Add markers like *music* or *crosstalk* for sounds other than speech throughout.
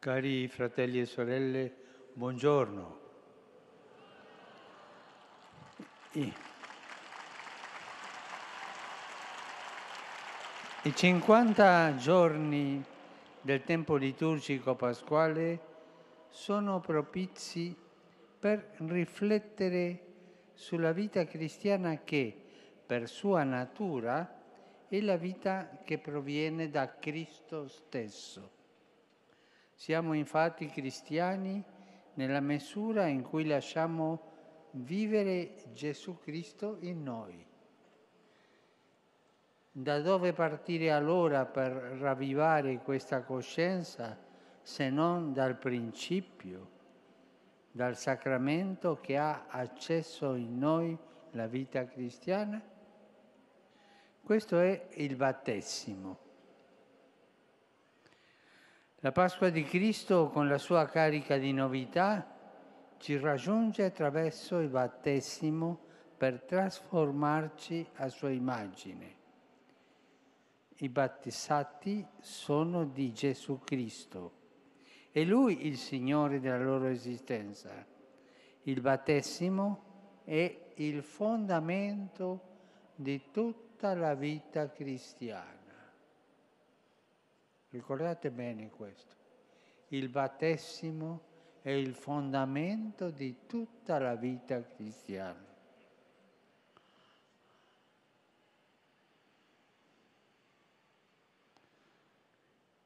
Cari fratelli e sorelle, buongiorno. I, I 50 giorni del tempo liturgico pasquale sono propizi per riflettere sulla vita cristiana che, per sua natura, è la vita che proviene da Cristo stesso. Siamo infatti cristiani nella misura in cui lasciamo vivere Gesù Cristo in noi. Da dove partire allora per ravvivare questa coscienza se non dal principio, dal sacramento che ha accesso in noi la vita cristiana? Questo è il battesimo. La Pasqua di Cristo, con la sua carica di novità, ci raggiunge attraverso il battesimo per trasformarci a sua immagine. I battezzati sono di Gesù Cristo e Lui il Signore della loro esistenza. Il battesimo è il fondamento di tutta la vita cristiana. Ricordate bene questo. Il battesimo è il fondamento di tutta la vita cristiana.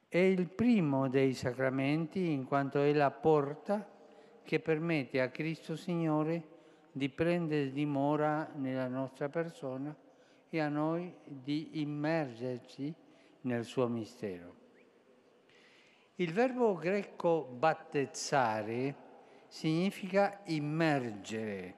È il primo dei sacramenti in quanto è la porta che permette a Cristo Signore di prendere dimora nella nostra persona e a noi di immergerci nel suo mistero. Il verbo greco battezzare significa immergere.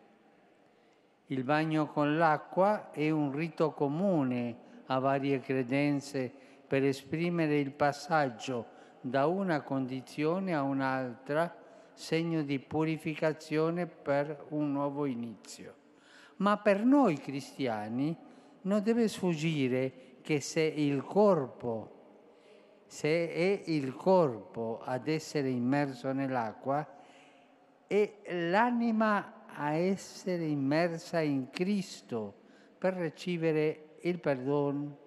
Il bagno con l'acqua è un rito comune a varie credenze per esprimere il passaggio da una condizione a un'altra, segno di purificazione per un nuovo inizio. Ma per noi cristiani non deve sfuggire che se il corpo se è il corpo ad essere immerso nell'acqua, è l'anima a essere immersa in Cristo per ricevere il perdono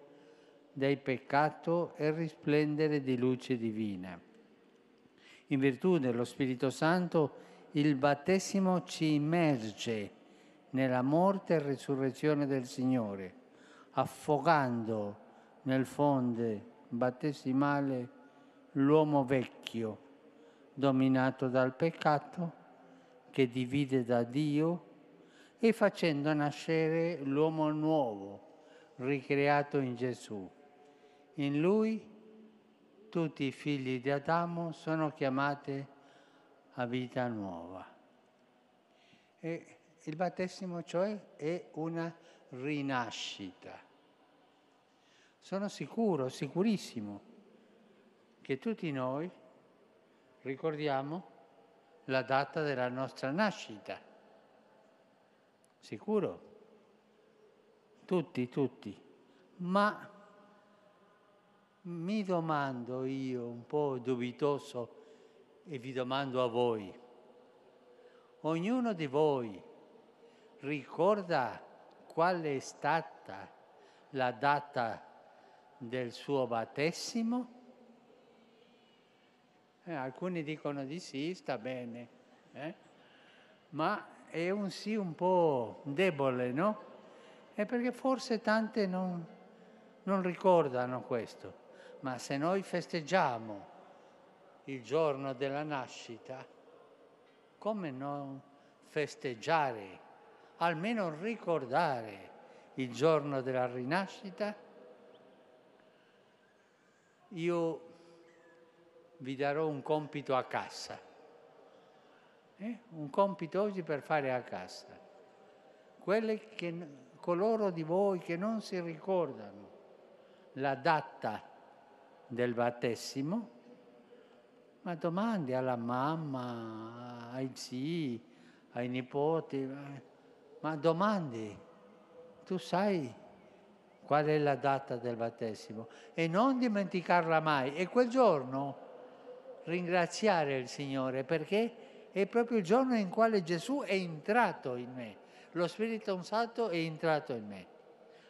dei peccati e risplendere di luce divina. In virtù dello Spirito Santo il battesimo ci immerge nella morte e risurrezione del Signore, affogando nel fonde battesimale l'uomo vecchio, dominato dal peccato, che divide da Dio, e facendo nascere l'uomo nuovo, ricreato in Gesù. In lui tutti i figli di Adamo sono chiamati a vita nuova. E il battesimo, cioè, è una rinascita sono sicuro, sicurissimo, che tutti noi ricordiamo la data della nostra nascita. Sicuro? Tutti, tutti. Ma mi domando io, un po' dubitoso, e vi domando a voi, ognuno di voi ricorda qual è stata la data del suo battesimo? Eh, alcuni dicono di sì, sta bene, eh? ma è un sì un po' debole, no? È perché forse tante non, non ricordano questo, ma se noi festeggiamo il giorno della nascita, come non festeggiare, almeno ricordare il giorno della rinascita? Io vi darò un compito a casa. Eh? Un compito oggi per fare a casa. Che, coloro di voi che non si ricordano la data del battesimo, ma domandi alla mamma, ai zii, ai nipoti, ma domandi, tu sai qual è la data del battesimo e non dimenticarla mai. E quel giorno ringraziare il Signore perché è proprio il giorno in quale Gesù è entrato in me, lo Spirito Santo è entrato in me.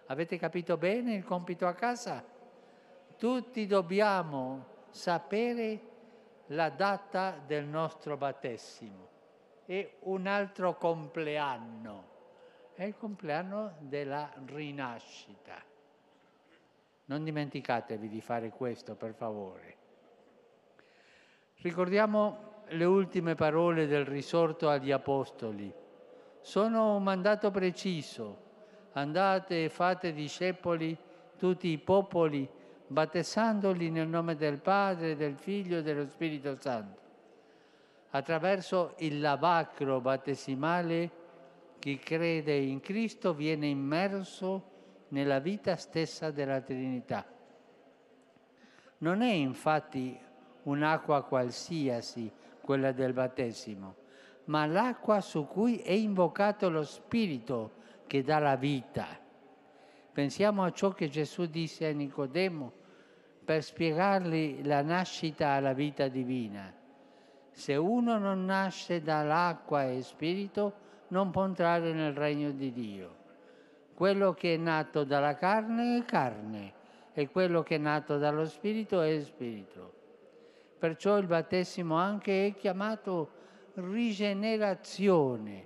Avete capito bene il compito a casa? Tutti dobbiamo sapere la data del nostro battesimo. È un altro compleanno, è il compleanno della rinascita. Non dimenticatevi di fare questo, per favore. Ricordiamo le ultime parole del risorto agli Apostoli. Sono un mandato preciso. Andate e fate discepoli tutti i popoli, battezzandoli nel nome del Padre, del Figlio e dello Spirito Santo. Attraverso il lavacro battesimale chi crede in Cristo viene immerso nella vita stessa della Trinità. Non è infatti un'acqua qualsiasi, quella del battesimo, ma l'acqua su cui è invocato lo Spirito che dà la vita. Pensiamo a ciò che Gesù disse a Nicodemo per spiegargli la nascita alla vita divina. Se uno non nasce dall'acqua e spirito, non può entrare nel regno di Dio. Quello che è nato dalla carne è carne e quello che è nato dallo spirito è spirito. Perciò il battesimo anche è chiamato rigenerazione.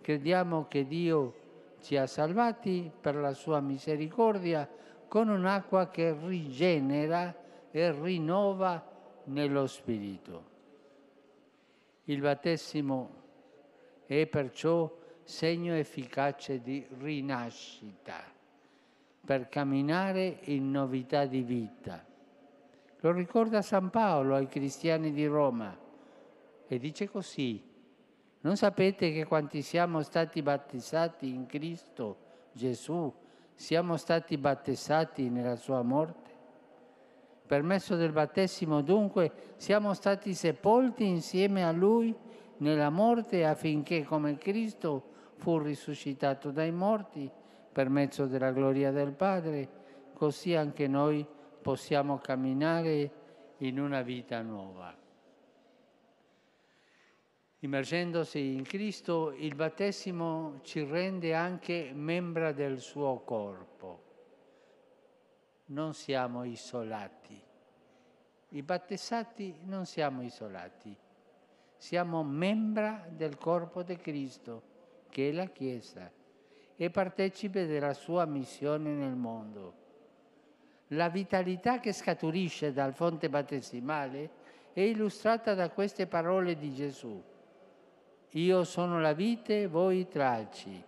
Crediamo che Dio ci ha salvati per la sua misericordia con un'acqua che rigenera e rinnova nello Spirito. Il battesimo è perciò segno efficace di rinascita per camminare in novità di vita lo ricorda San Paolo ai cristiani di Roma e dice così, non sapete che quanti siamo stati battezzati in Cristo Gesù, siamo stati battezzati nella sua morte? Per mezzo del battesimo dunque siamo stati sepolti insieme a Lui nella morte affinché come Cristo fu risuscitato dai morti per mezzo della gloria del Padre, così anche noi possiamo camminare in una vita nuova. Immergendosi in Cristo, il battesimo ci rende anche membra del suo corpo. Non siamo isolati. I battezzati non siamo isolati. Siamo membra del corpo di Cristo, che è la Chiesa, e partecipe della sua missione nel mondo la vitalità che scaturisce dal fonte battesimale è illustrata da queste parole di Gesù. Io sono la vite, voi i tralci.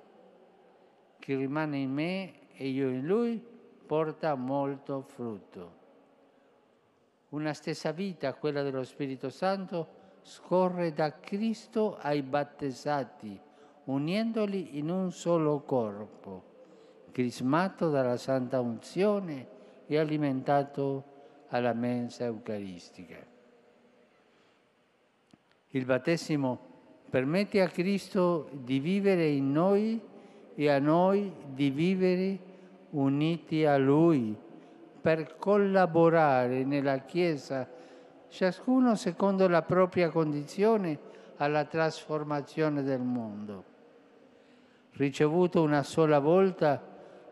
Chi rimane in me e io in lui porta molto frutto. Una stessa vita, quella dello Spirito Santo, scorre da Cristo ai battezzati, unendoli in un solo corpo, crismato dalla santa unzione e alimentato alla mensa eucaristica. Il battesimo permette a Cristo di vivere in noi e a noi di vivere uniti a Lui per collaborare nella Chiesa, ciascuno secondo la propria condizione, alla trasformazione del mondo. Ricevuto una sola volta,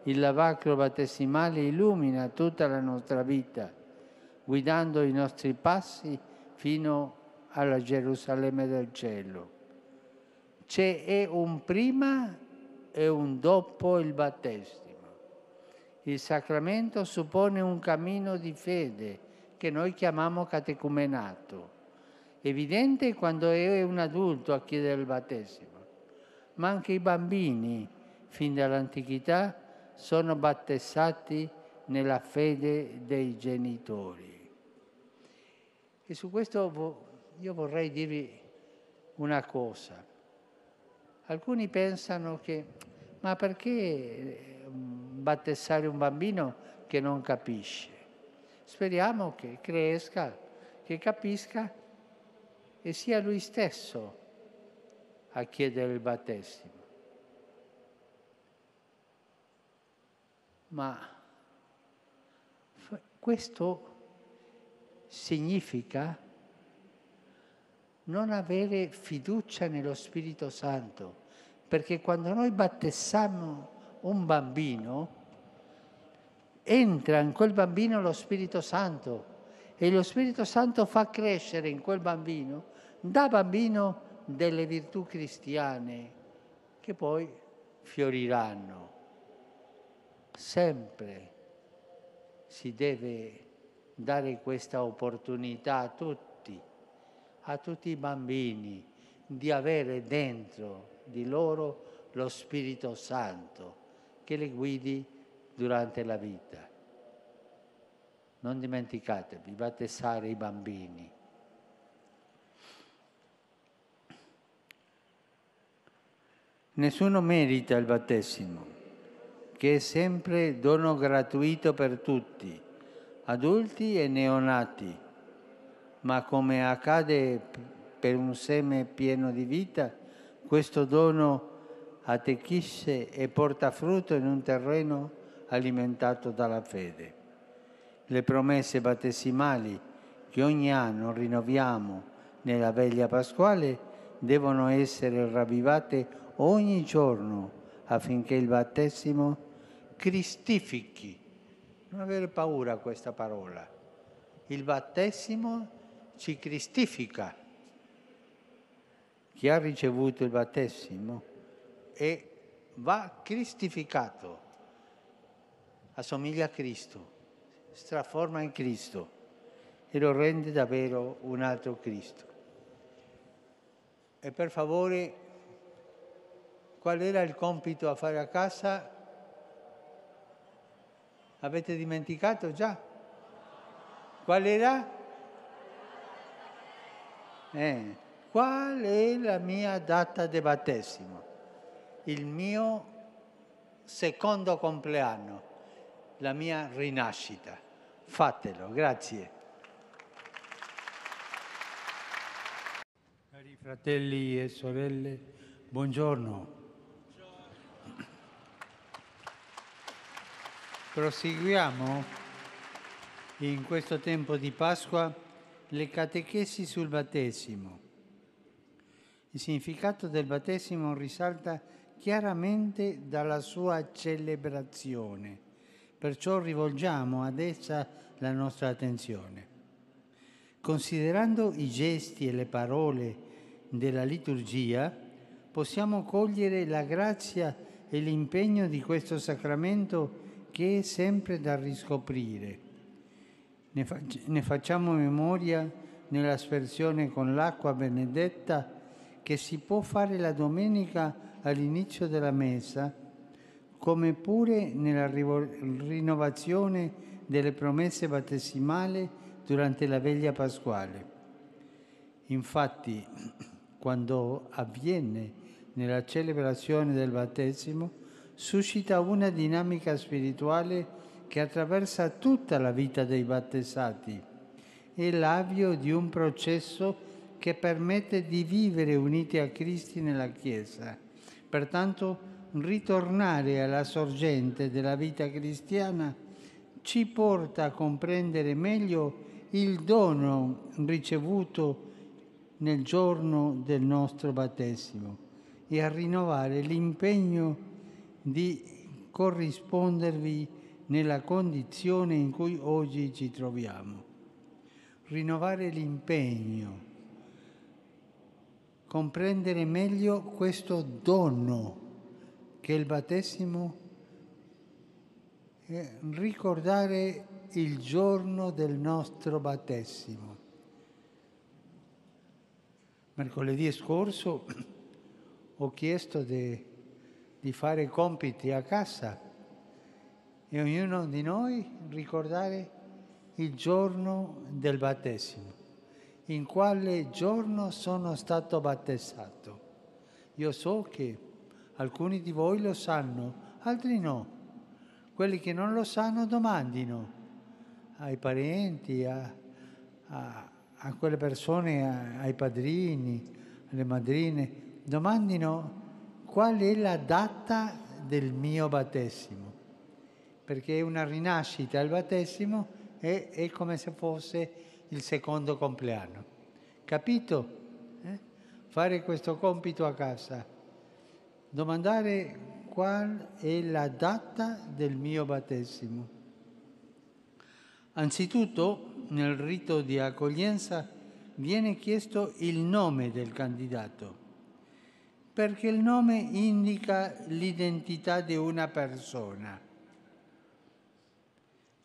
il lavacro battesimale illumina tutta la nostra vita, guidando i nostri passi fino alla Gerusalemme del cielo. C'è un prima e un dopo il battesimo. Il sacramento suppone un cammino di fede che noi chiamiamo catecumenato, evidente quando è un adulto a chiedere il battesimo, ma anche i bambini, fin dall'antichità, sono battezzati nella fede dei genitori. E su questo io vorrei dirvi una cosa. Alcuni pensano che, ma perché mm, battezzare un bambino che non capisce? Speriamo che cresca, che capisca e sia lui stesso a chiedere il battesimo. Ma questo significa non avere fiducia nello Spirito Santo, perché quando noi battessiamo un bambino, entra in quel bambino lo Spirito Santo e lo Spirito Santo fa crescere in quel bambino, da bambino, delle virtù cristiane che poi fioriranno. Sempre si deve dare questa opportunità a tutti, a tutti i bambini, di avere dentro di loro lo Spirito Santo che li guidi durante la vita. Non dimenticatevi, battezzare i bambini. Nessuno merita il battesimo, che è sempre dono gratuito per tutti, adulti e neonati, ma come accade per un seme pieno di vita, questo dono attecchisce e porta frutto in un terreno alimentato dalla fede. Le promesse battesimali che ogni anno rinnoviamo nella veglia pasquale devono essere ravvivate ogni giorno affinché il battesimo cristifichi. Non avere paura a questa parola. Il battesimo ci cristifica. Chi ha ricevuto il battesimo e va cristificato, assomiglia a Cristo, si trasforma in Cristo e lo rende davvero un altro Cristo. E per favore, qual era il compito a fare a casa? Avete dimenticato già? Qual era? Eh, qual è la mia data di battesimo? il mio secondo compleanno, la mia rinascita. Fatelo, grazie. Cari fratelli e sorelle, buongiorno. Proseguiamo in questo tempo di Pasqua le catechesi sul battesimo. Il significato del battesimo risalta chiaramente dalla sua celebrazione. Perciò rivolgiamo ad essa la nostra attenzione. Considerando i gesti e le parole della liturgia, possiamo cogliere la grazia e l'impegno di questo sacramento che è sempre da riscoprire. Ne, fac- ne facciamo memoria nell'aspersione con l'acqua benedetta che si può fare la domenica all'inizio della messa, come pure nella rinnovazione delle promesse battesimali durante la veglia pasquale. Infatti, *clears throat* quando avviene nella celebrazione del battesimo, suscita una dinamica spirituale che attraversa tutta la vita dei battezzati. È l'avvio di un processo che permette di vivere uniti a Cristo nella Chiesa Pertanto ritornare alla sorgente della vita cristiana ci porta a comprendere meglio il dono ricevuto nel giorno del nostro battesimo e a rinnovare l'impegno di corrispondervi nella condizione in cui oggi ci troviamo. Rinnovare l'impegno comprendere meglio questo dono che il battesimo e ricordare il giorno del nostro battesimo. Mercoledì scorso ho chiesto di, di fare compiti a casa e ognuno di noi ricordare il giorno del battesimo in quale giorno sono stato battezzato. Io so che alcuni di voi lo sanno, altri no. Quelli che non lo sanno domandino ai parenti, a, a, a quelle persone, a, ai padrini, alle madrine, domandino qual è la data del mio battesimo. Perché è una rinascita, il battesimo è, è come se fosse il secondo compleanno. Capito? fare questo compito a casa, domandare qual è la data del mio battesimo. Anzitutto, nel rito di accoglienza viene chiesto il nome del candidato, perché il nome indica l'identità di una persona.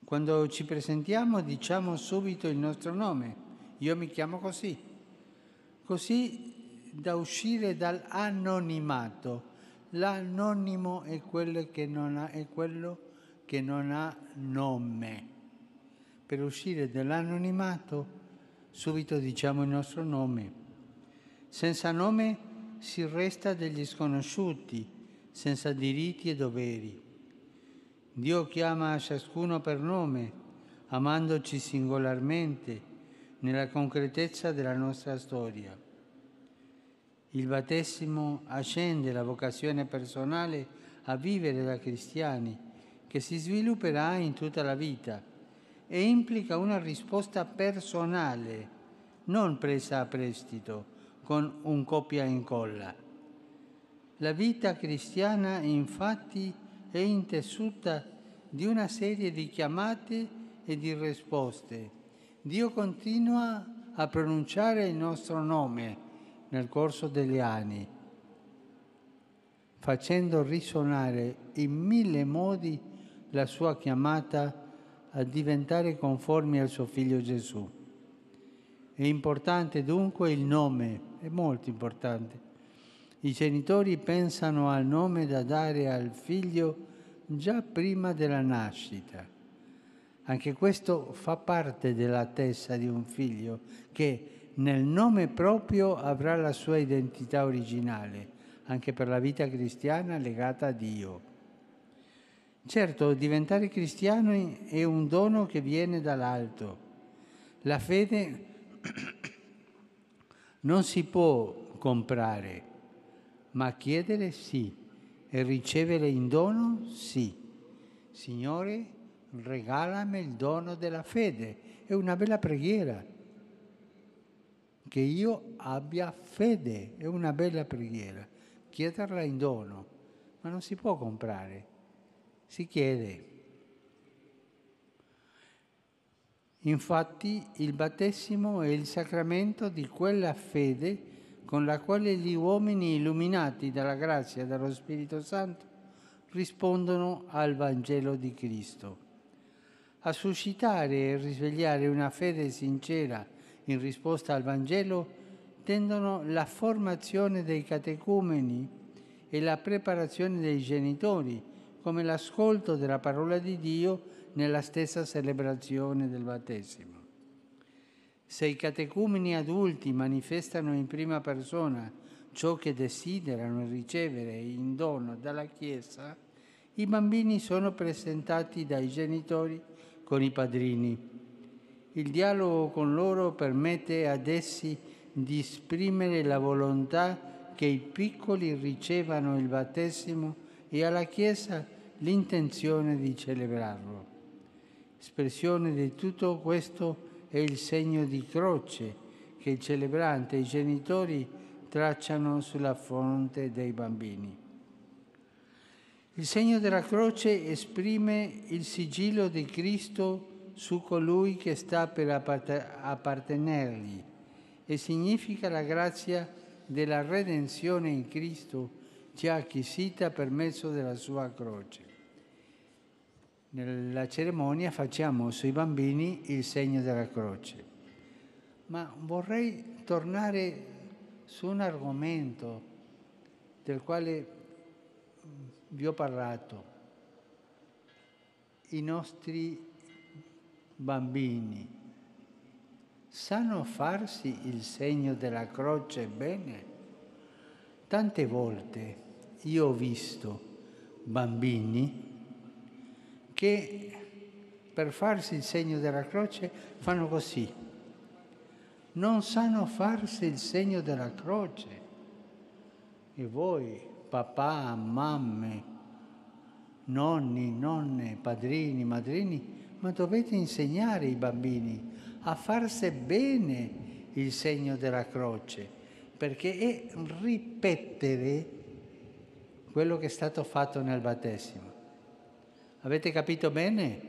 Quando ci presentiamo diciamo subito il nostro nome, io mi chiamo così, così da uscire dall'anonimato. L'anonimo è quello che non ha, quello che non ha nome. Per uscire dall'anonimato subito diciamo il nostro nome. Senza nome si resta degli sconosciuti, senza diritti e doveri. Dio chiama ciascuno per nome, amandoci singolarmente nella concretezza della nostra storia. Il battesimo accende la vocazione personale a vivere da cristiani che si svilupperà in tutta la vita e implica una risposta personale, non presa a prestito con un copia e incolla. La vita cristiana infatti è intessuta di una serie di chiamate e di risposte. Dio continua a pronunciare il nostro nome nel corso degli anni, facendo risuonare in mille modi la sua chiamata a diventare conformi al suo figlio Gesù. È importante dunque il nome, è molto importante. I genitori pensano al nome da dare al figlio già prima della nascita. Anche questo fa parte dell'attesa di un figlio che nel nome proprio avrà la sua identità originale, anche per la vita cristiana legata a Dio. Certo, diventare cristiani è un dono che viene dall'alto. La fede non si può comprare, ma chiedere sì e ricevere in dono sì. Signore, regalami il dono della fede. È una bella preghiera. Che io abbia fede, è una bella preghiera. Chiederla in dono, ma non si può comprare, si chiede. Infatti il battesimo è il sacramento di quella fede con la quale gli uomini illuminati dalla grazia e dallo Spirito Santo rispondono al Vangelo di Cristo. A suscitare e risvegliare una fede sincera in risposta al Vangelo tendono la formazione dei catecumeni e la preparazione dei genitori, come l'ascolto della parola di Dio nella stessa celebrazione del battesimo. Se i catecumeni adulti manifestano in prima persona ciò che desiderano ricevere in dono dalla Chiesa, i bambini sono presentati dai genitori con i padrini. Il dialogo con loro permette ad essi di esprimere la volontà che i piccoli ricevano il battesimo e alla Chiesa l'intenzione di celebrarlo. Espressione di tutto questo è il segno di croce che il celebrante e i genitori tracciano sulla fronte dei bambini. Il segno della croce esprime il sigillo di Cristo su colui che sta per appartenergli e significa la grazia della redenzione in Cristo già acquisita per mezzo della sua croce. Nella cerimonia facciamo sui bambini il segno della croce. Ma vorrei tornare su un argomento del quale vi ho parlato. I nostri bambini sanno farsi il segno della croce bene? Tante volte io ho visto bambini che per farsi il segno della croce fanno così. Non sanno farsi il segno della croce. E voi, papà, mamme, nonni, nonne, padrini, madrini, ma dovete insegnare i bambini a farsi bene il segno della croce, perché è ripetere quello che è stato fatto nel battesimo. Avete capito bene?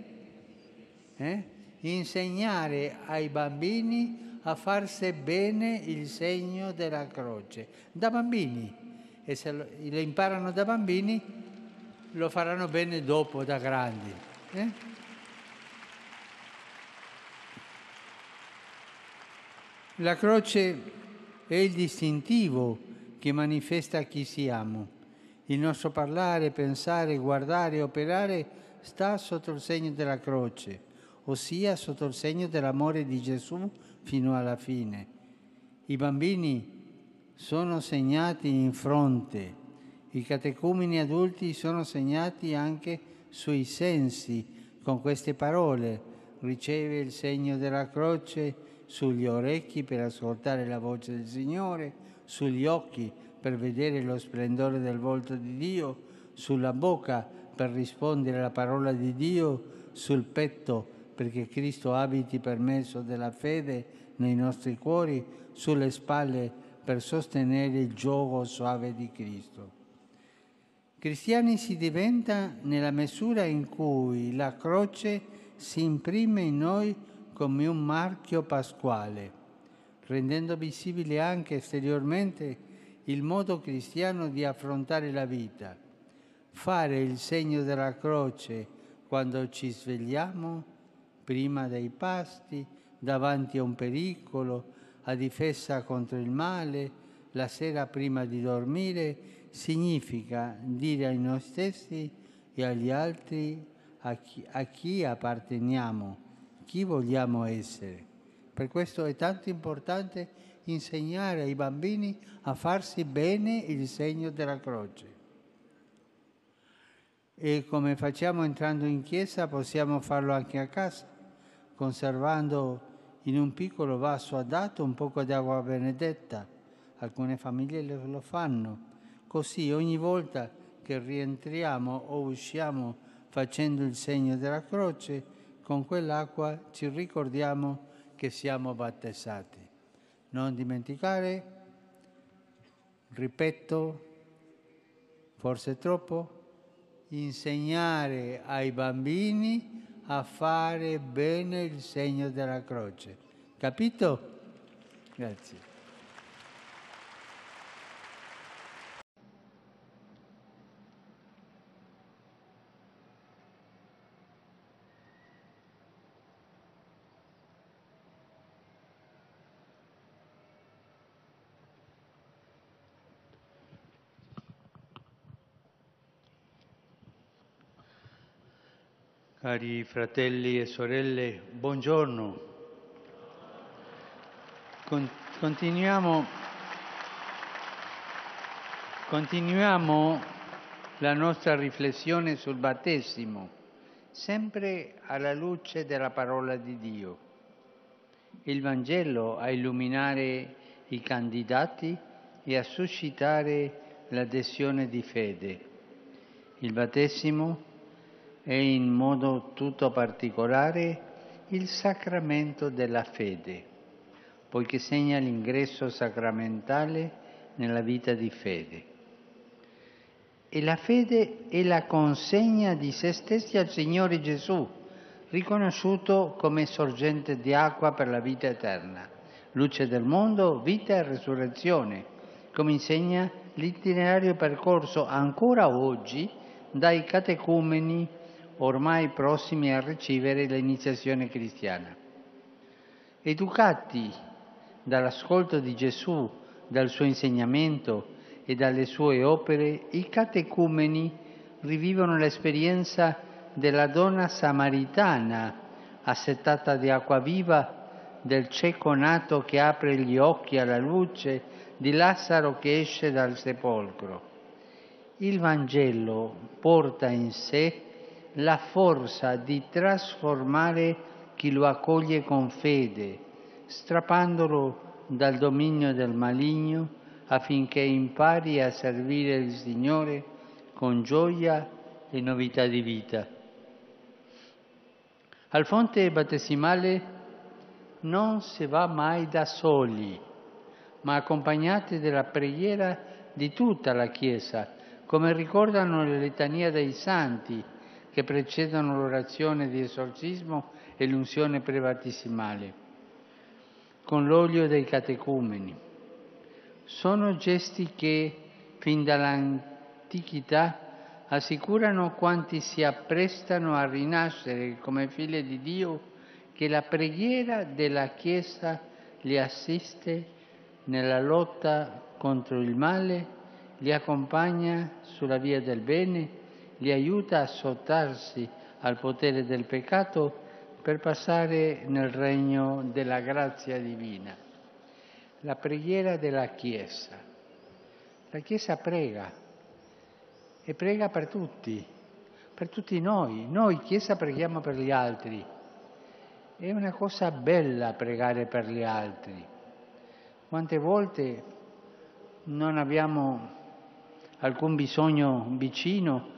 Eh? Insegnare ai bambini a farsi bene il segno della croce, da bambini. E se lo, lo imparano da bambini, lo faranno bene dopo, da grandi. Eh? La croce è il distintivo che manifesta chi siamo. Il nostro parlare, pensare, guardare, operare sta sotto il segno della croce, ossia sotto il segno dell'amore di Gesù fino alla fine. I bambini sono segnati in fronte, i catecumeni adulti sono segnati anche sui sensi con queste parole. Riceve il segno della croce sugli orecchi per ascoltare la voce del Signore, sugli occhi per vedere lo splendore del volto di Dio, sulla bocca per rispondere alla parola di Dio sul petto perché Cristo abiti per mezzo della fede nei nostri cuori, sulle spalle per sostenere il gioco suave di Cristo. Cristiani si diventa nella misura in cui la croce si imprime in noi come un marchio pasquale, rendendo visibile anche esteriormente il modo cristiano di affrontare la vita fare il segno della croce quando ci svegliamo, prima dei pasti, davanti a un pericolo, a difesa contro il male, la sera prima di dormire, significa dire a noi stessi e agli altri a chi, a chi apparteniamo, chi vogliamo essere. Per questo è tanto importante insegnare ai bambini a farsi bene il segno della croce e come facciamo entrando in chiesa possiamo farlo anche a casa, conservando in un piccolo vaso adatto un poco di acqua benedetta. Alcune famiglie lo fanno. Così ogni volta che rientriamo o usciamo facendo il segno della croce, con quell'acqua ci ricordiamo che siamo battezzati. Non dimenticare, ripeto, forse troppo, insegnare ai bambini a fare bene il segno della croce. Capito? Grazie. Cari fratelli e sorelle, buongiorno. Con, continuiamo, continuiamo la nostra riflessione sul battesimo, sempre alla luce della parola di Dio. Il Vangelo a illuminare i candidati e a suscitare l'adesione di fede. Il battesimo e in modo tutto particolare il sacramento della fede, poiché segna l'ingresso sacramentale nella vita di fede. E la fede è la consegna di se stessi al Signore Gesù, riconosciuto come sorgente di acqua per la vita eterna, luce del mondo, vita e resurrezione, come insegna l'itinerario percorso ancora oggi dai catecumeni ormai prossimi a ricevere l'iniziazione cristiana. Educati dall'ascolto di Gesù, dal suo insegnamento e dalle sue opere, i catecumeni rivivono l'esperienza della donna samaritana assetata di acqua viva, del cieco nato che apre gli occhi alla luce, di Lazzaro che esce dal sepolcro. Il Vangelo porta in sé la forza di trasformare chi lo accoglie con fede, strappandolo dal dominio del maligno affinché impari a servire il Signore con gioia e novità di vita. Al fonte battesimale non si va mai da soli, ma accompagnati dalla preghiera di tutta la Chiesa, come ricordano le litanie dei santi che precedono l'orazione di esorcismo e l'unzione prebattisimale, con l'olio dei catecumeni. Sono gesti che, fin dall'antichità, assicurano quanti si apprestano a rinascere come figli di Dio che la preghiera della Chiesa li assiste nella lotta contro il male, li accompagna sulla via del bene, li aiuta a sottarsi al potere del peccato per passare nel regno della grazia divina. La preghiera della Chiesa. La Chiesa prega e prega per tutti, per tutti noi. Noi Chiesa preghiamo per gli altri. È una cosa bella pregare per gli altri. Quante volte non abbiamo alcun bisogno vicino,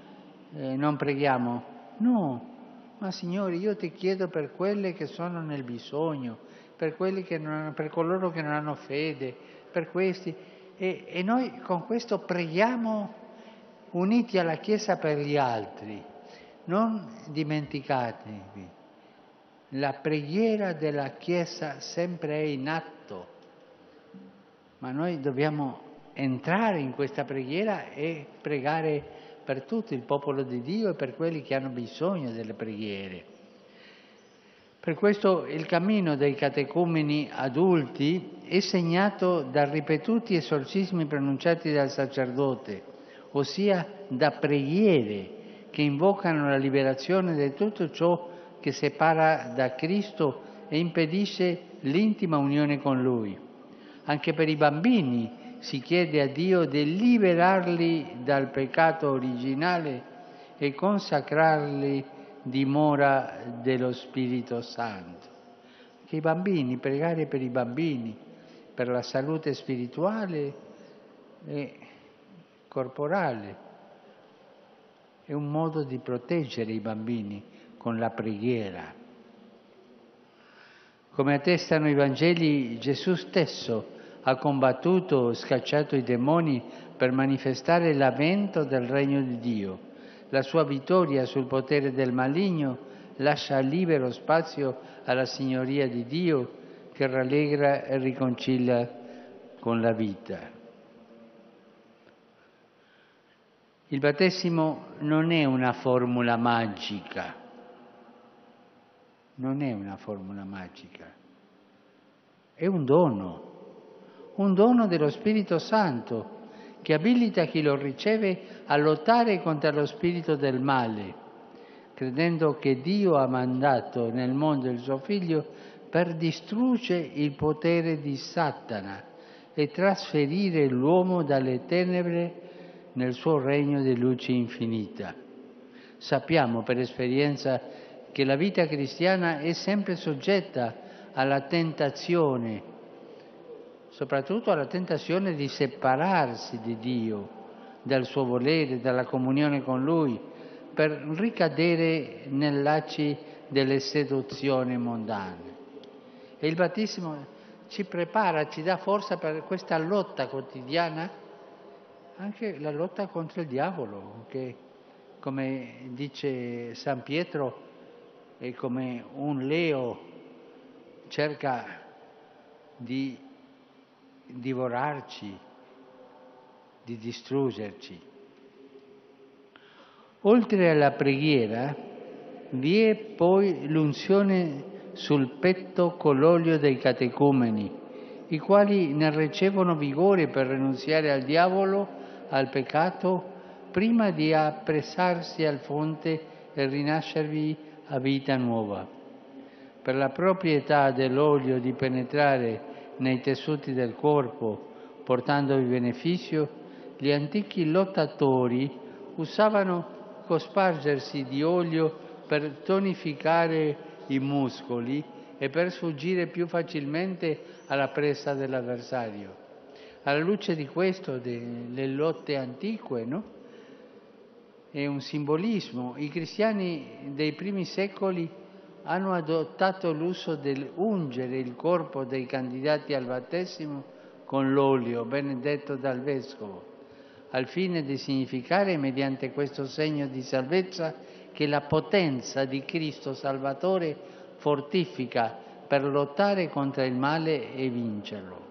eh, non preghiamo? No, ma Signore, io ti chiedo per quelle che sono nel bisogno, per, hanno, per coloro che non hanno fede, per questi. E, e noi con questo preghiamo uniti alla Chiesa per gli altri. Non dimenticatevi, la preghiera della Chiesa sempre è in atto, ma noi dobbiamo entrare in questa preghiera e pregare per tutto il popolo di Dio e per quelli che hanno bisogno delle preghiere. Per questo il cammino dei catecumeni adulti è segnato da ripetuti esorcismi pronunciati dal sacerdote, ossia da preghiere che invocano la liberazione di tutto ciò che separa da Cristo e impedisce l'intima unione con Lui. Anche per i bambini si chiede a Dio di liberarli dal peccato originale e consacrarli dimora dello Spirito Santo. Che i bambini, pregare per i bambini, per la salute spirituale e corporale. È un modo di proteggere i bambini con la preghiera. Come attestano i Vangeli, Gesù stesso ha combattuto, scacciato i demoni per manifestare l'avvento del regno di Dio. La sua vittoria sul potere del maligno lascia libero spazio alla signoria di Dio che rallegra e riconcilia con la vita. Il battesimo non è una formula magica, non è una formula magica, è un dono, un dono dello Spirito Santo che abilita chi lo riceve a lottare contro lo spirito del male, credendo che Dio ha mandato nel mondo il suo figlio per distruggere il potere di Satana e trasferire l'uomo dalle tenebre nel suo regno di luce infinita. Sappiamo per esperienza che la vita cristiana è sempre soggetta alla tentazione, soprattutto alla tentazione di separarsi di Dio, dal suo volere, dalla comunione con Lui, per ricadere nel laci delle seduzioni mondane. E il battesimo ci prepara, ci dà forza per questa lotta quotidiana anche la lotta contro il diavolo, che come dice San Pietro è come un leo cerca di divorarci, di distruggerci. Oltre alla preghiera vi è poi l'unzione sul petto con l'olio dei catecumeni, i quali ne ricevono vigore per rinunziare al diavolo al peccato prima di appressarsi al fonte e rinascervi a vita nuova. Per la proprietà dell'olio di penetrare nei tessuti del corpo, portandovi beneficio, gli antichi lottatori usavano cospargersi di olio per tonificare i muscoli e per sfuggire più facilmente alla presa dell'avversario. Alla luce di questo, delle lotte antiche, no? È un simbolismo. I cristiani dei primi secoli hanno adottato l'uso del ungere il corpo dei candidati al battesimo con l'olio benedetto dal Vescovo, al fine di significare mediante questo segno di salvezza che la potenza di Cristo Salvatore fortifica per lottare contro il male e vincerlo.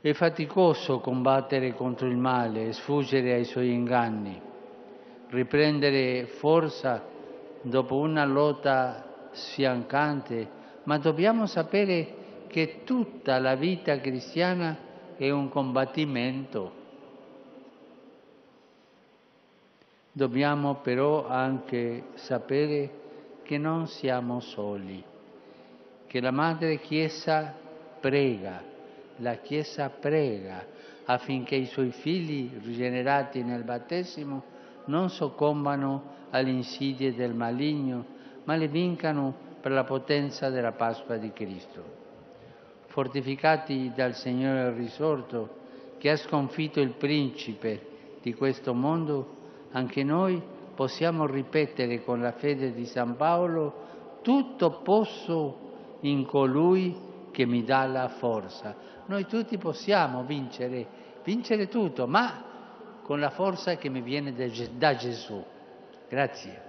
È faticoso combattere contro il male e sfuggire ai suoi inganni, riprendere forza dopo una lotta sfiancante, ma dobbiamo sapere che tutta la vita cristiana è un combattimento. Dobbiamo però anche sapere che non siamo soli, che la Madre Chiesa prega, la Chiesa prega affinché i suoi figli rigenerati nel battesimo non soccombano alle insidie del maligno, ma le vincano per la potenza della Pasqua di Cristo. Fortificati dal Signore risorto, che ha sconfitto il principe di questo mondo, anche noi possiamo ripetere con la fede di San Paolo, tutto posso in colui che mi dà la forza. Noi tutti possiamo vincere, vincere tutto, ma con la forza che mi viene da Gesù. Grazie.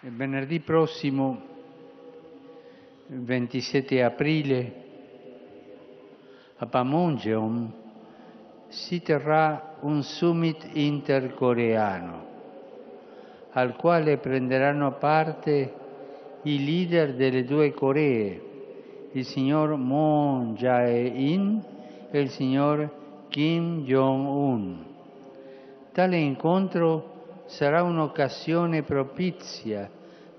Il venerdì prossimo, 27 aprile, a Pamungeon si terrà un summit intercoreano al quale prenderanno parte i leader delle due Coree, il signor Moon Jae-in e il signor Kim Jong-un. Tale incontro sarà un'occasione propizia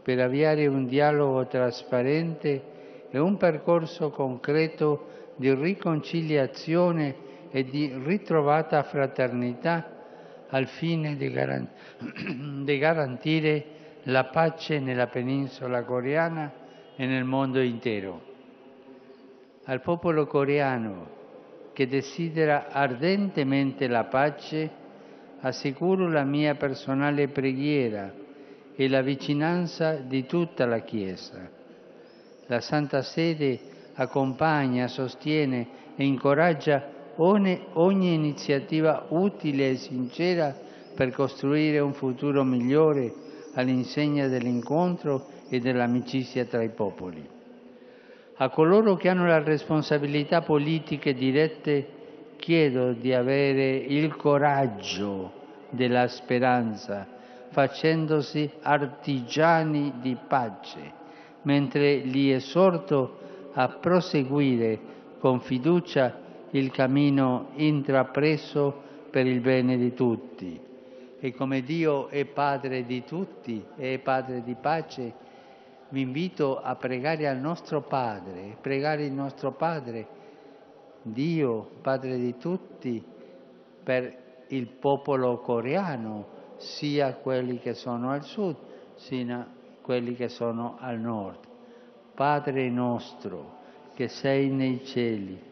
per avviare un dialogo trasparente e un percorso concreto di riconciliazione e di ritrovata fraternità al fine di, garan- *clears throat* di garantire la pace nella penisola coreana e nel mondo intero. Al popolo coreano che desidera ardentemente la pace, assicuro la mia personale preghiera e la vicinanza di tutta la Chiesa. La Santa Sede accompagna, sostiene e incoraggia ogni, iniziativa utile e sincera per costruire un futuro migliore all'insegna dell'incontro e dell'amicizia tra i popoli. A coloro che hanno le responsabilità politiche dirette chiedo di avere il coraggio della speranza, facendosi artigiani di pace, mentre li esorto a proseguire con fiducia il cammino intrapreso per il bene di tutti. E come Dio è Padre di tutti e Padre di pace, vi invito a pregare al nostro Padre, pregare il nostro Padre, Dio, Padre di tutti, per il popolo coreano, sia quelli che sono al sud, sia quelli che sono al nord. Padre nostro, che sei nei cieli,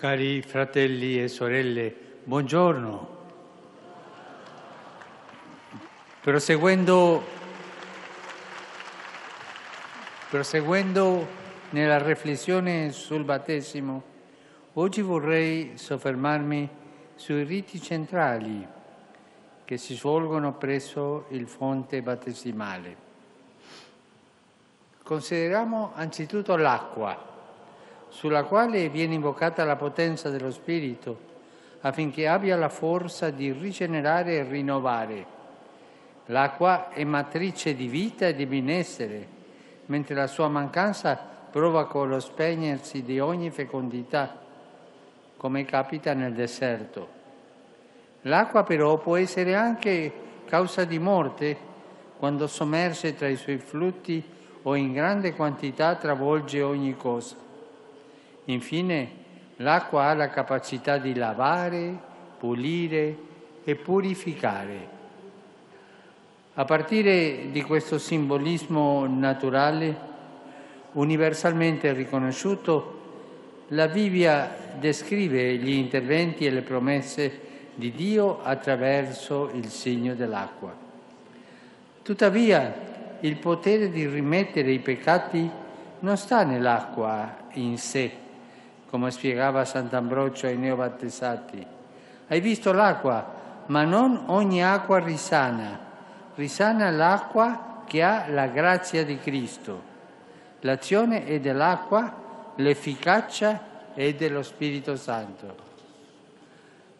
Cari fratelli e sorelle, buongiorno. Proseguendo, proseguendo nella riflessione sul battesimo, oggi vorrei soffermarmi sui riti centrali che si svolgono presso il fonte battesimale. Consideriamo anzitutto l'acqua sulla quale viene invocata la potenza dello Spirito affinché abbia la forza di rigenerare e rinnovare. L'acqua è matrice di vita e di benessere, mentre la sua mancanza provoca lo spegnersi di ogni fecondità, come capita nel deserto. L'acqua però può essere anche causa di morte quando sommerge tra i suoi flutti o in grande quantità travolge ogni cosa. Infine, l'acqua ha la capacità di lavare, pulire e purificare. A partire di questo simbolismo naturale, universalmente riconosciuto, la Bibbia descrive gli interventi e le promesse di Dio attraverso il segno dell'acqua. Tuttavia, il potere di rimettere i peccati non sta nell'acqua in sé, come spiegava Sant'Ambrogio ai neobattezzati. Hai visto l'acqua, ma non ogni acqua risana. Risana l'acqua che ha la grazia di Cristo. L'azione è dell'acqua, l'efficacia è dello Spirito Santo.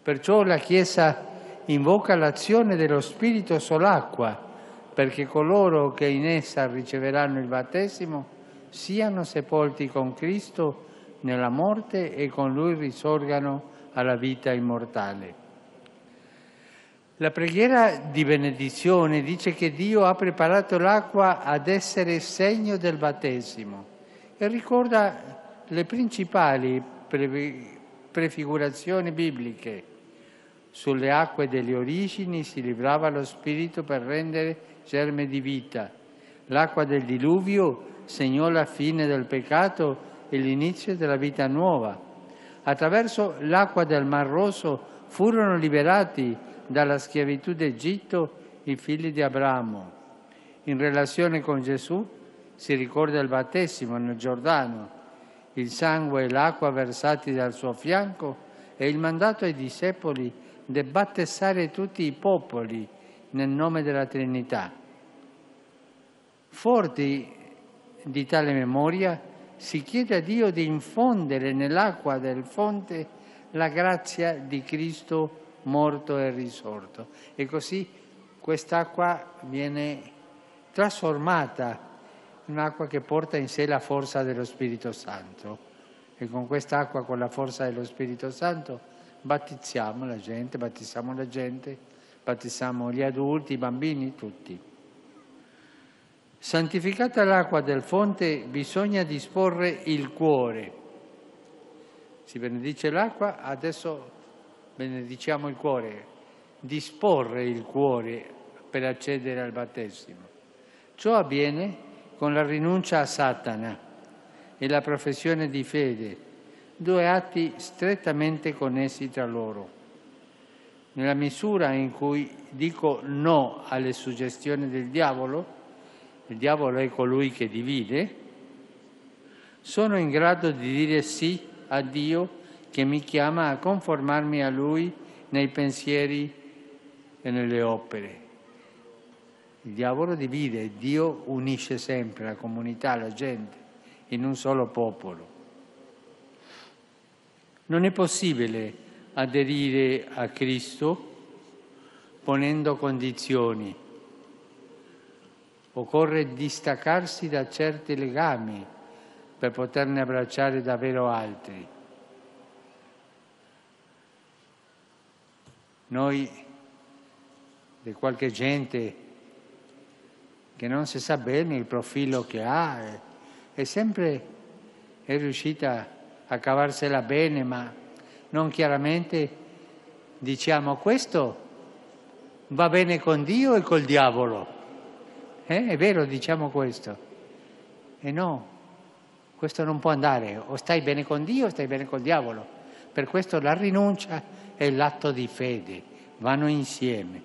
Perciò la Chiesa invoca l'azione dello Spirito sull'acqua perché coloro che in essa riceveranno il battesimo siano sepolti con Cristo nella morte e con Lui risorgano alla vita immortale. La preghiera di benedizione dice che Dio ha preparato l'acqua ad essere segno del battesimo e ricorda le principali prefigurazioni bibliche. Sulle acque delle origini si librava lo Spirito per rendere germe di vita. L'acqua del diluvio segnò la fine del peccato e l'inizio della vita nuova. Attraverso l'acqua del Mar Rosso furono liberati dalla schiavitù d'Egitto i figli di Abramo. In relazione con Gesù si ricorda il battesimo nel Giordano, il sangue e l'acqua versati dal suo fianco e il mandato ai discepoli di battezzare tutti i popoli nel nome della Trinità. Forti di tale memoria, si chiede a Dio di infondere nell'acqua del fonte la grazia di Cristo morto e risorto. E così quest'acqua viene trasformata in un'acqua che porta in sé la forza dello Spirito Santo. E con quest'acqua, con la forza dello Spirito Santo, battizziamo la gente, battizziamo la gente, battizziamo gli adulti, i bambini, tutti. Santificata l'acqua del fonte bisogna disporre il cuore. Si benedice l'acqua, adesso benediciamo il cuore. Disporre il cuore per accedere al battesimo. Ciò avviene con la rinuncia a Satana e la professione di fede, due atti strettamente connessi tra loro. Nella misura in cui dico no alle suggestioni del diavolo, il diavolo è colui che divide, sono in grado di dire sì a Dio che mi chiama a conformarmi a Lui nei pensieri e nelle opere. Il diavolo divide, Dio unisce sempre la comunità, la gente, in un solo popolo. Non è possibile aderire a Cristo ponendo condizioni. Occorre distaccarsi da certi legami per poterne abbracciare davvero altri. Noi, di qualche gente che non si sa bene il profilo che ha, è sempre è riuscita a cavarsela bene, ma non chiaramente diciamo questo va bene con Dio e col diavolo. Eh? È vero, diciamo questo. E no, questo non può andare, o stai bene con Dio o stai bene col diavolo. Per questo la rinuncia e l'atto di fede vanno insieme.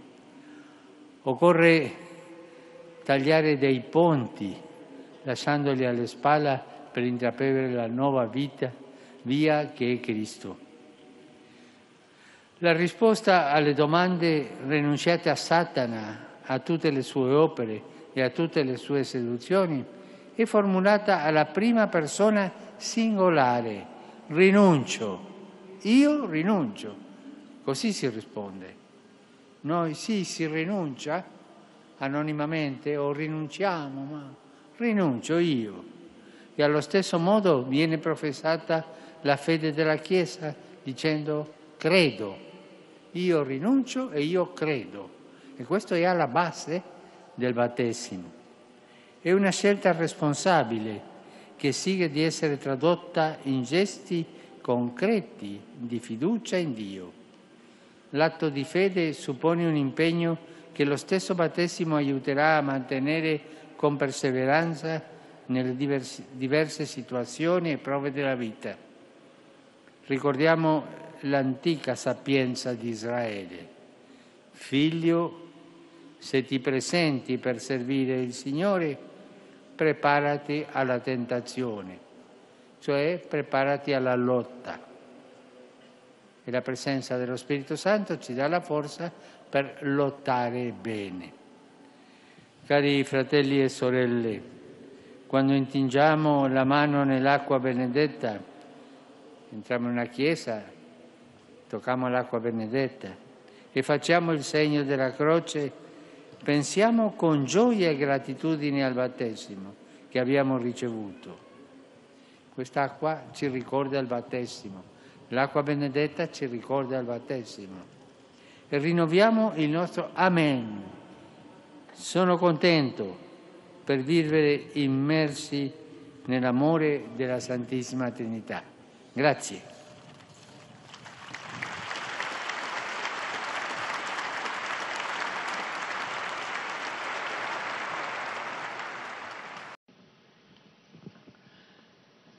Occorre tagliare dei ponti, lasciandoli alle spalle per intraprendere la nuova vita via che è Cristo. La risposta alle domande rinunciate a Satana, a tutte le sue opere e a tutte le sue seduzioni è formulata alla prima persona singolare. Rinuncio. Io rinuncio. Così si risponde. Noi sì, si rinuncia, anonimamente o rinunciamo, ma rinuncio io. E allo stesso modo viene professata la fede della Chiesa dicendo credo, io rinuncio e io credo. E questo è alla base del battesimo. È una scelta responsabile che siga di essere tradotta in gesti concreti di fiducia in Dio. L'atto di fede suppone un impegno che lo stesso battesimo aiuterà a mantenere con perseveranza nelle diverse situazioni e prove della vita. Ricordiamo l'antica sapienza di Israele. Figlio, se ti presenti per servire il Signore, preparati alla tentazione, cioè preparati alla lotta. E la presenza dello Spirito Santo ci dà la forza per lottare bene. Cari fratelli e sorelle, quando intingiamo la mano nell'acqua benedetta, entriamo in una chiesa, tocchiamo l'acqua benedetta e facciamo il segno della croce, pensiamo con gioia e gratitudine al battesimo che abbiamo ricevuto. Quest'acqua ci ricorda il battesimo, l'acqua benedetta ci ricorda il battesimo. E rinnoviamo il nostro Amen. Sono contento per vivere immersi nell'amore della Santissima Trinità. Grazie.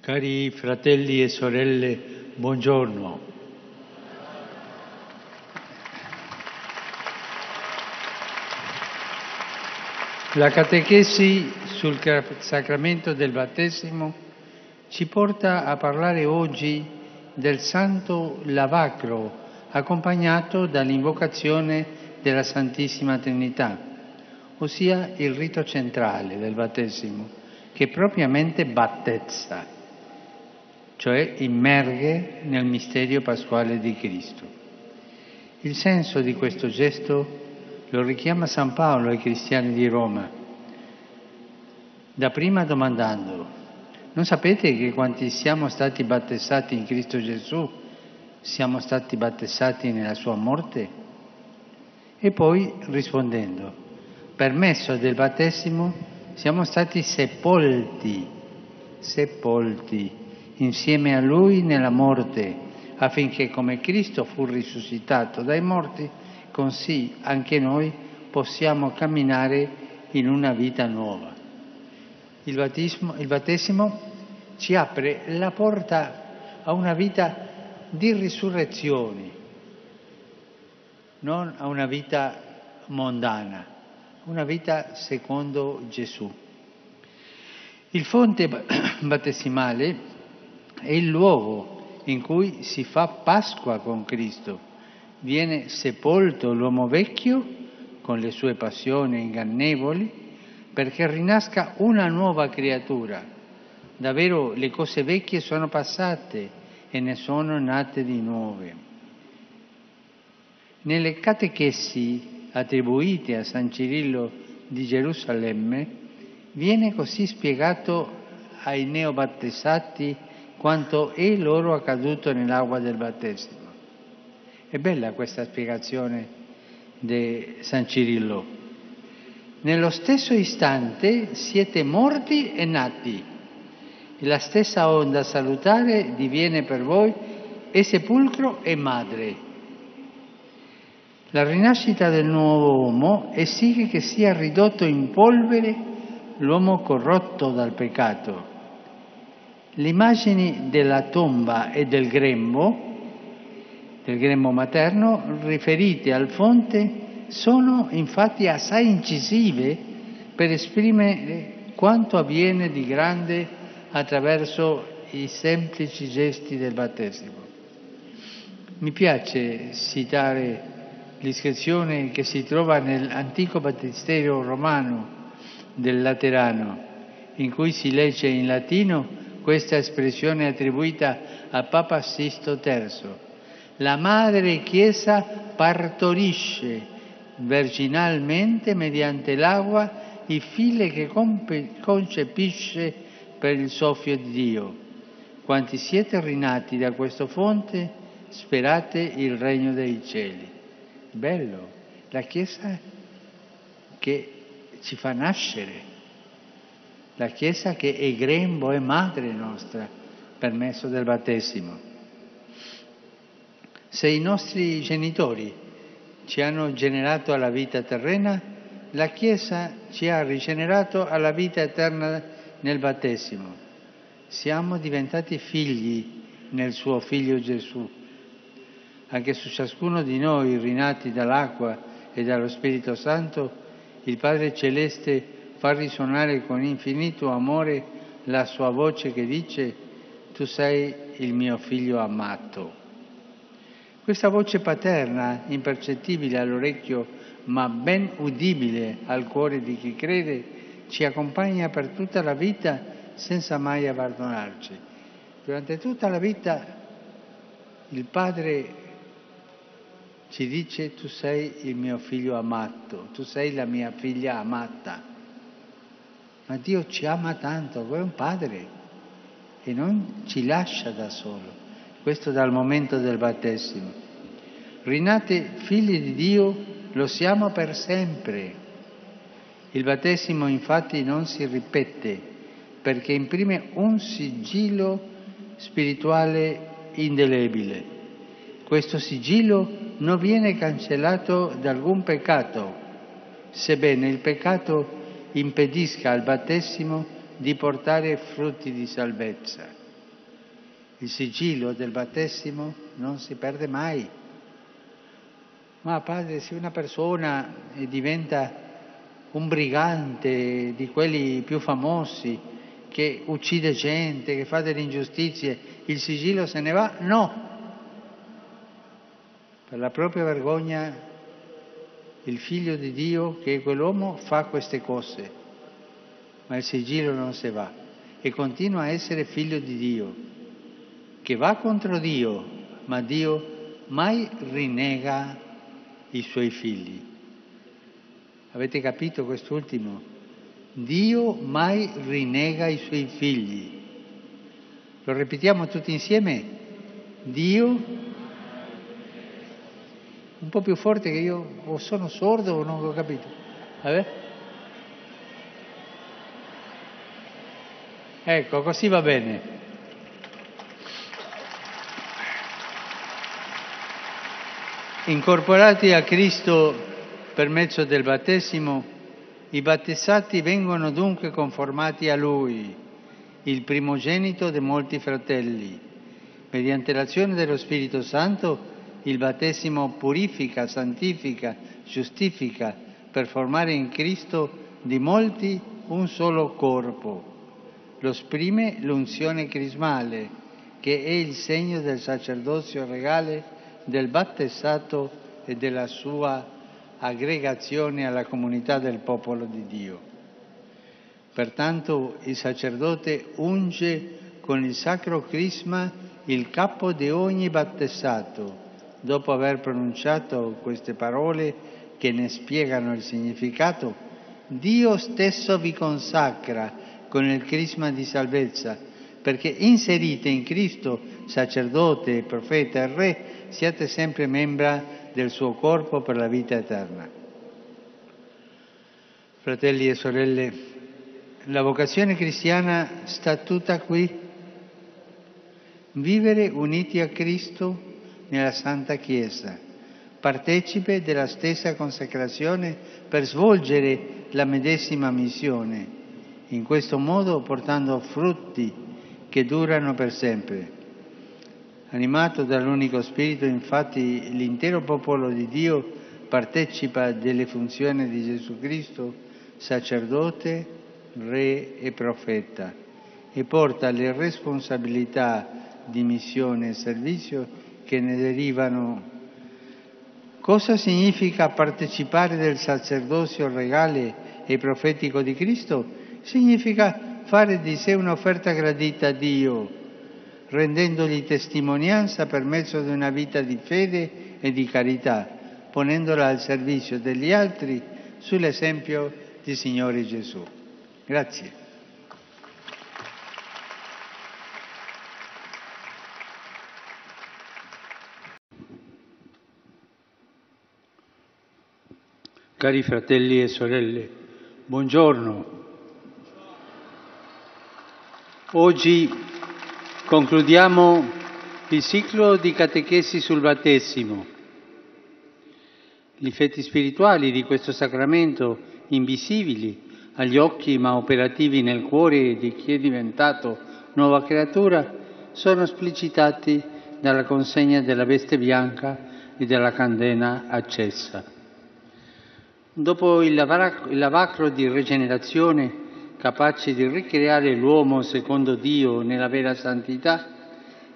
Cari fratelli e sorelle, buongiorno. La catechesi sul sacramento del battesimo ci porta a parlare oggi del santo lavacro accompagnato dall'invocazione della Santissima Trinità, ossia il rito centrale del battesimo, che propriamente battezza cioè immerge nel misterio pasquale di Cristo. Il senso di questo gesto lo richiama San Paolo ai cristiani di Roma, dapprima domandando, non sapete che quanti siamo stati battezzati in Cristo Gesù siamo stati battezzati nella sua morte? E poi rispondendo, per messo del battesimo siamo stati sepolti, sepolti insieme a Lui nella morte, affinché come Cristo fu risuscitato dai morti, così anche noi possiamo camminare in una vita nuova. Il battesimo, il battesimo ci apre la porta a una vita di risurrezione, non a una vita mondana, una vita secondo Gesù. Il fonte *coughs* battesimale è il luogo in cui si fa Pasqua con Cristo. Viene sepolto l'uomo vecchio con le sue passioni ingannevoli perché rinasca una nuova creatura. Davvero le cose vecchie sono passate e ne sono nate di nuove. Nelle catechesi attribuite a San Cirillo di Gerusalemme viene così spiegato ai neobattezzati quanto è loro accaduto nell'acqua del battesimo. È bella questa spiegazione di San Cirillo. Nello stesso istante siete morti e nati, e la stessa onda salutare diviene per voi e sepolcro e madre. La rinascita del nuovo uomo esige che sia ridotto in polvere l'uomo corrotto dal peccato le immagini della tomba e del grembo, del grembo materno, riferite al fonte, sono infatti assai incisive per esprimere quanto avviene di grande attraverso i semplici gesti del battesimo. Mi piace citare l'iscrizione che si trova nell'antico battistero romano del Laterano, in cui si legge in latino questa espressione attribuita a Papa Sisto III. La Madre Chiesa partorisce virginalmente mediante l'acqua il figlio che concepisce per il soffio di Dio. Quanti siete rinati da questa fonte, sperate il regno dei cieli. Bello, la Chiesa che ci fa nascere, la Chiesa che è grembo e madre nostra per mezzo del battesimo. Se i nostri genitori ci hanno generato alla vita terrena, la Chiesa ci ha rigenerato alla vita eterna nel battesimo. Siamo diventati figli nel suo figlio Gesù. Anche su ciascuno di noi, rinati dall'acqua e dallo Spirito Santo, il Padre Celeste fa risuonare con infinito amore la sua voce che dice tu sei il mio figlio amato. Questa voce paterna, impercettibile all'orecchio ma ben udibile al cuore di chi crede, ci accompagna per tutta la vita senza mai abbandonarci. Durante tutta la vita il Padre ci dice tu sei il mio figlio amato, tu sei la mia figlia amata. Ma Dio ci ama tanto, è un Padre e non ci lascia da solo. Questo dal momento del battesimo. Rinate figli di Dio, lo siamo per sempre. Il battesimo infatti non si ripete perché imprime un sigillo spirituale indelebile. Questo sigillo non viene cancellato da alcun peccato, sebbene il peccato impedisca al battesimo di portare frutti di salvezza. Il sigillo del battesimo non si perde mai. Ma padre, se una persona diventa un brigante di quelli più famosi, che uccide gente, che fa delle ingiustizie, il sigillo se ne va? No. Per la propria vergogna il figlio di Dio, che è quell'uomo, fa queste cose, ma il sigillo non se va e continua a essere figlio di Dio che va contro Dio, ma Dio mai rinnega i suoi figli. Avete capito quest'ultimo? Dio mai rinnega i suoi figli. Lo ripetiamo tutti insieme? Dio, un po' più forte che io o sono sordo o non ho capito. Vabbè? Ecco, così va bene. Incorporati a Cristo per mezzo del battesimo, i battezzati vengono dunque conformati a Lui, il primogenito di molti fratelli. Mediante l'azione dello Spirito Santo il battesimo purifica, santifica, giustifica per formare in Cristo di molti un solo corpo. Lo esprime l'unzione crismale, che è il segno del sacerdozio regale del battezzato e della sua aggregazione alla comunità del popolo di Dio. Pertanto il sacerdote unge con il sacro crisma il capo di ogni battezzato, dopo aver pronunciato queste parole che ne spiegano il significato, Dio stesso vi consacra con il crisma di salvezza, perché inserite in Cristo, sacerdote, profeta e re, siate sempre membra del suo corpo per la vita eterna. Fratelli e sorelle, la vocazione cristiana sta tutta qui. Vivere uniti a Cristo nella Santa Chiesa, partecipe della stessa consacrazione per svolgere la medesima missione, in questo modo portando frutti che durano per sempre. Animato dall'unico Spirito, infatti, l'intero popolo di Dio partecipa delle funzioni di Gesù Cristo, sacerdote, re e profeta, e porta le responsabilità di missione e servizio che ne derivano. Cosa significa partecipare del sacerdozio regale e profetico di Cristo? Significa fare di sé un'offerta gradita a Dio rendendogli testimonianza per mezzo di una vita di fede e di carità, ponendola al servizio degli altri sull'esempio del Signore Gesù. Grazie. Cari fratelli e sorelle, buongiorno. Oggi concludiamo il ciclo di catechesi sul battesimo. Gli effetti spirituali di questo sacramento, invisibili agli occhi ma operativi nel cuore di chi è diventato nuova creatura, sono esplicitati dalla consegna della veste bianca e della candela accesa. Dopo il lavacro di rigenerazione capace di ricreare l'uomo secondo Dio nella vera santità,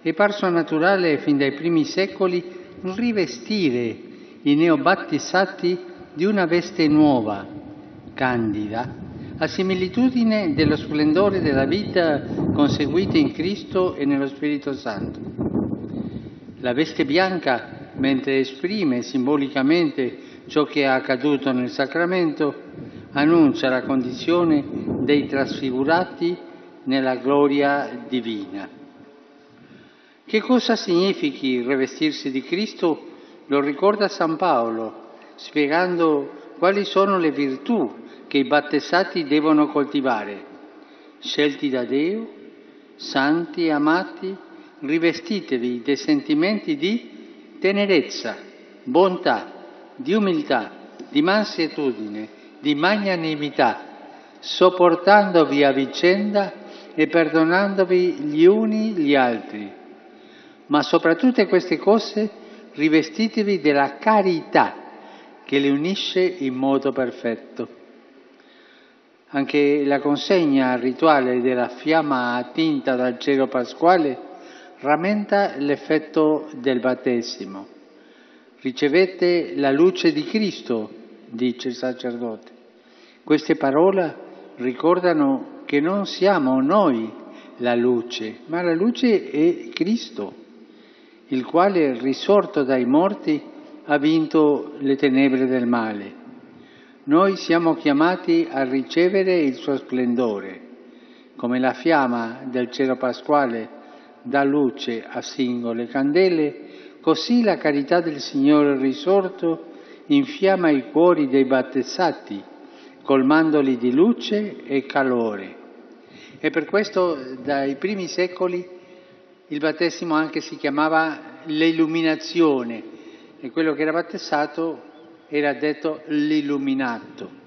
è parso naturale fin dai primi secoli rivestire i neobattizzati di una veste nuova, candida, a similitudine dello splendore della vita conseguita in Cristo e nello Spirito Santo. La veste bianca, mentre esprime simbolicamente ciò che è accaduto nel sacramento annuncia la condizione dei trasfigurati nella gloria divina. Che cosa significhi rivestirsi di Cristo lo ricorda San Paolo, spiegando quali sono le virtù che i battezzati devono coltivare. Scelti da Dio, santi e amati, rivestitevi dei sentimenti di tenerezza, bontà, di umiltà, di mansuetudine, di magnanimità, sopportandovi a vicenda e perdonandovi gli uni gli altri. Ma sopra tutte queste cose rivestitevi della carità che le unisce in modo perfetto. Anche la consegna rituale della fiamma attinta dal cielo pasquale rammenta l'effetto del battesimo ricevete la luce di Cristo, dice il sacerdote. Queste parole ricordano che non siamo noi la luce, ma la luce è Cristo, il quale, risorto dai morti, ha vinto le tenebre del male. Noi siamo chiamati a ricevere il suo splendore, come la fiamma del cielo pasquale dà luce a singole candele, Così la carità del Signore risorto infiamma i cuori dei battezzati, colmandoli di luce e calore. E per questo dai primi secoli il battesimo anche si chiamava l'illuminazione e quello che era battezzato era detto l'illuminato.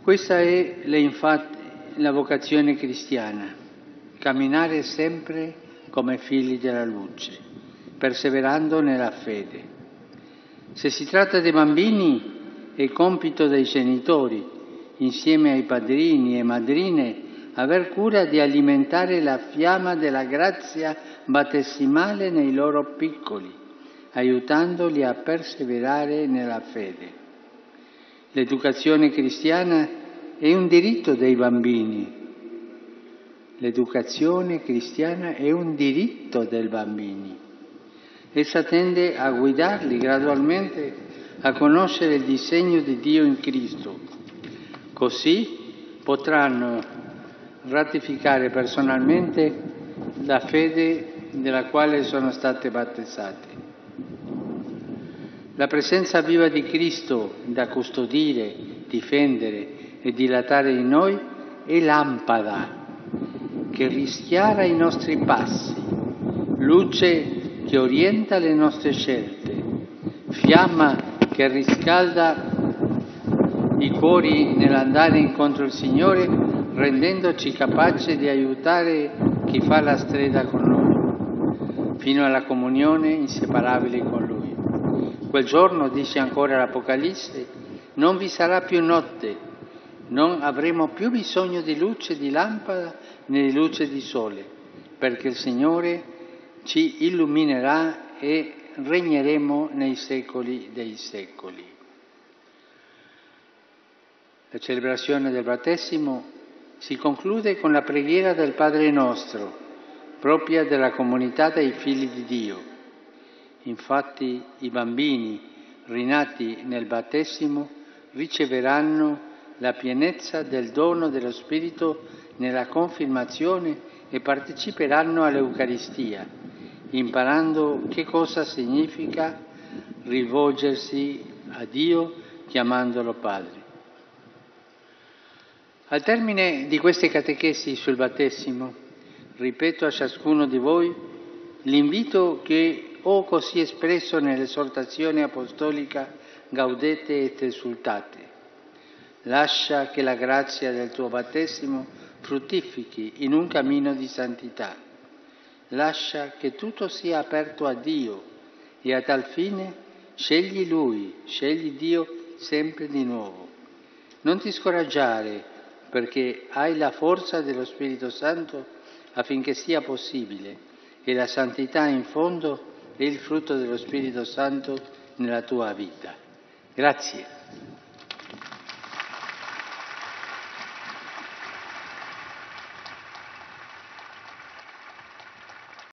Questa è infatti, la vocazione cristiana, camminare sempre come figli della luce perseverando nella fede. Se si tratta di bambini è compito dei genitori, insieme ai padrini e madrine, aver cura di alimentare la fiamma della grazia battesimale nei loro piccoli, aiutandoli a perseverare nella fede. L'educazione cristiana è un diritto dei bambini. L'educazione cristiana è un diritto dei bambini. Essa tende a guidarli gradualmente a conoscere il disegno di Dio in Cristo. Così potranno ratificare personalmente la fede nella quale sono state battezzate. La presenza viva di Cristo da custodire, difendere e dilatare in noi è lampada che rischiara i nostri passi, luce che orienta le nostre scelte, fiamma che riscalda i cuori nell'andare incontro al Signore, rendendoci capaci di aiutare chi fa la strada con noi, fino alla comunione inseparabile con Lui. Quel giorno, dice ancora l'Apocalisse, non vi sarà più notte, non avremo più bisogno di luce di lampada né di luce di sole, perché il Signore ci illuminerà e regneremo nei secoli dei secoli. La celebrazione del battesimo si conclude con la preghiera del Padre nostro, propria della comunità dei figli di Dio. Infatti i bambini rinati nel battesimo riceveranno la pienezza del dono dello Spirito nella confirmazione e parteciperanno all'Eucaristia, imparando che cosa significa rivolgersi a Dio chiamandolo Padre. Al termine di queste catechesi sul battesimo, ripeto a ciascuno di voi l'invito che ho così espresso nell'esortazione apostolica Gaudete et esultate. Lascia che la grazia del tuo battesimo fruttifichi in un cammino di santità. Lascia che tutto sia aperto a Dio e a tal fine scegli Lui, scegli Dio sempre di nuovo. Non ti scoraggiare perché hai la forza dello Spirito Santo affinché sia possibile e la santità in fondo è il frutto dello Spirito Santo nella tua vita. Grazie.